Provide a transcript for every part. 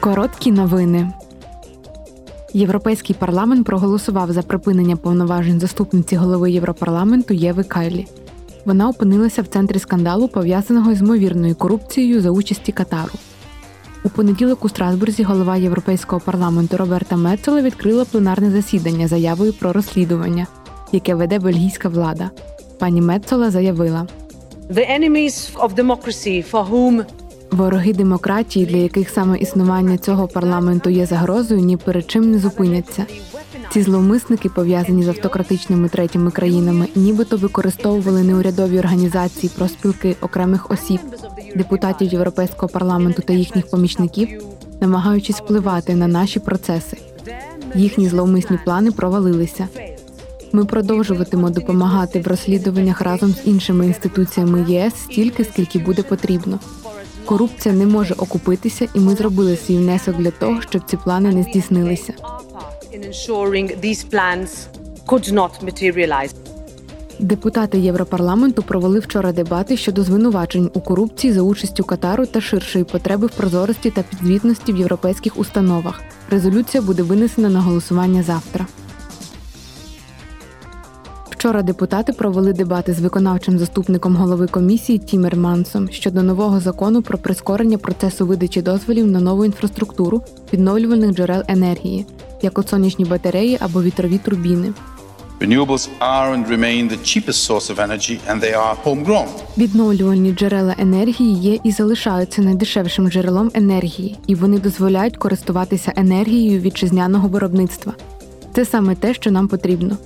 Короткі новини. Європейський парламент проголосував за припинення повноважень заступниці голови Європарламенту Єви Кайлі. Вона опинилася в центрі скандалу, пов'язаного з ймовірною корупцією за участі Катару. У понеділок у Страсбурзі голова Європейського парламенту Роберта Мецола відкрила пленарне засідання заявою про розслідування, яке веде бельгійська влада. Пані Мецола заявила: The enemies of democracy for whom Вороги демократії, для яких саме існування цього парламенту є загрозою, ні перед чим не зупиняться. Ці зловмисники, пов'язані з автократичними третіми країнами, нібито використовували неурядові організації, проспілки окремих осіб, депутатів Європейського парламенту та їхніх помічників, намагаючись впливати на наші процеси. Їхні зловмисні плани провалилися. Ми продовжуватимо допомагати в розслідуваннях разом з іншими інституціями ЄС стільки, скільки буде потрібно. Корупція не може окупитися, і ми зробили свій внесок для того, щоб ці плани не здійснилися. Депутати Європарламенту провели вчора дебати щодо звинувачень у корупції за участю Катару та ширшої потреби в прозорості та підзвітності в європейських установах. Резолюція буде винесена на голосування завтра. Вчора депутати провели дебати з виконавчим заступником голови комісії Тімермансом щодо нового закону про прискорення процесу видачі дозволів на нову інфраструктуру відновлювальних джерел енергії, як от сонячні батареї або вітрові турбіни. Renewables are and remain the cheapest source of energy, and they are homegrown. Відновлювальні джерела енергії є і залишаються найдешевшим джерелом енергії, і вони дозволяють користуватися енергією вітчизняного виробництва. Це саме те, що нам потрібно.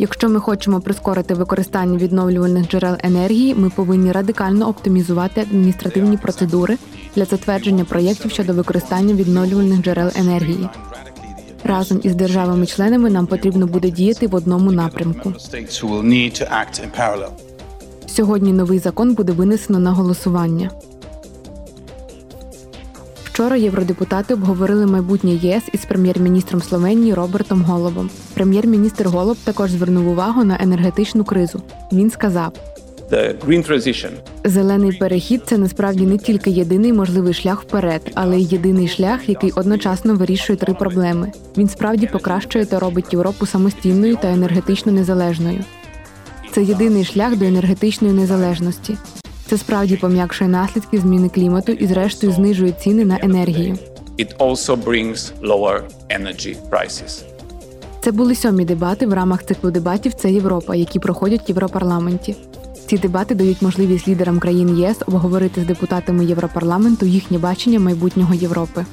Якщо ми хочемо прискорити використання відновлювальних джерел енергії, ми повинні радикально оптимізувати адміністративні процедури для затвердження проєктів щодо використання відновлювальних джерел енергії. Разом із державами-членами нам потрібно буде діяти в одному напрямку. Сьогодні новий закон буде винесено на голосування. Вчора євродепутати обговорили майбутнє ЄС із прем'єр-міністром Словенії Робертом Голобом. Прем'єр-міністр Голоб також звернув увагу на енергетичну кризу. Він сказав: the green transition Зелений перехід це насправді не тільки єдиний можливий шлях вперед, але й єдиний шлях, який одночасно вирішує три проблеми. Він справді покращує та робить Європу самостійною та енергетично незалежною. Це єдиний шлях до енергетичної незалежності. Це справді пом'якшує наслідки зміни клімату і, зрештою, знижує ціни на енергію. it also brings lower energy prices Це були сьомі дебати в рамах циклу дебатів Це Європа, які проходять в Європарламенті. Ці дебати дають можливість лідерам країн ЄС обговорити з депутатами Європарламенту їхнє бачення майбутнього Європи.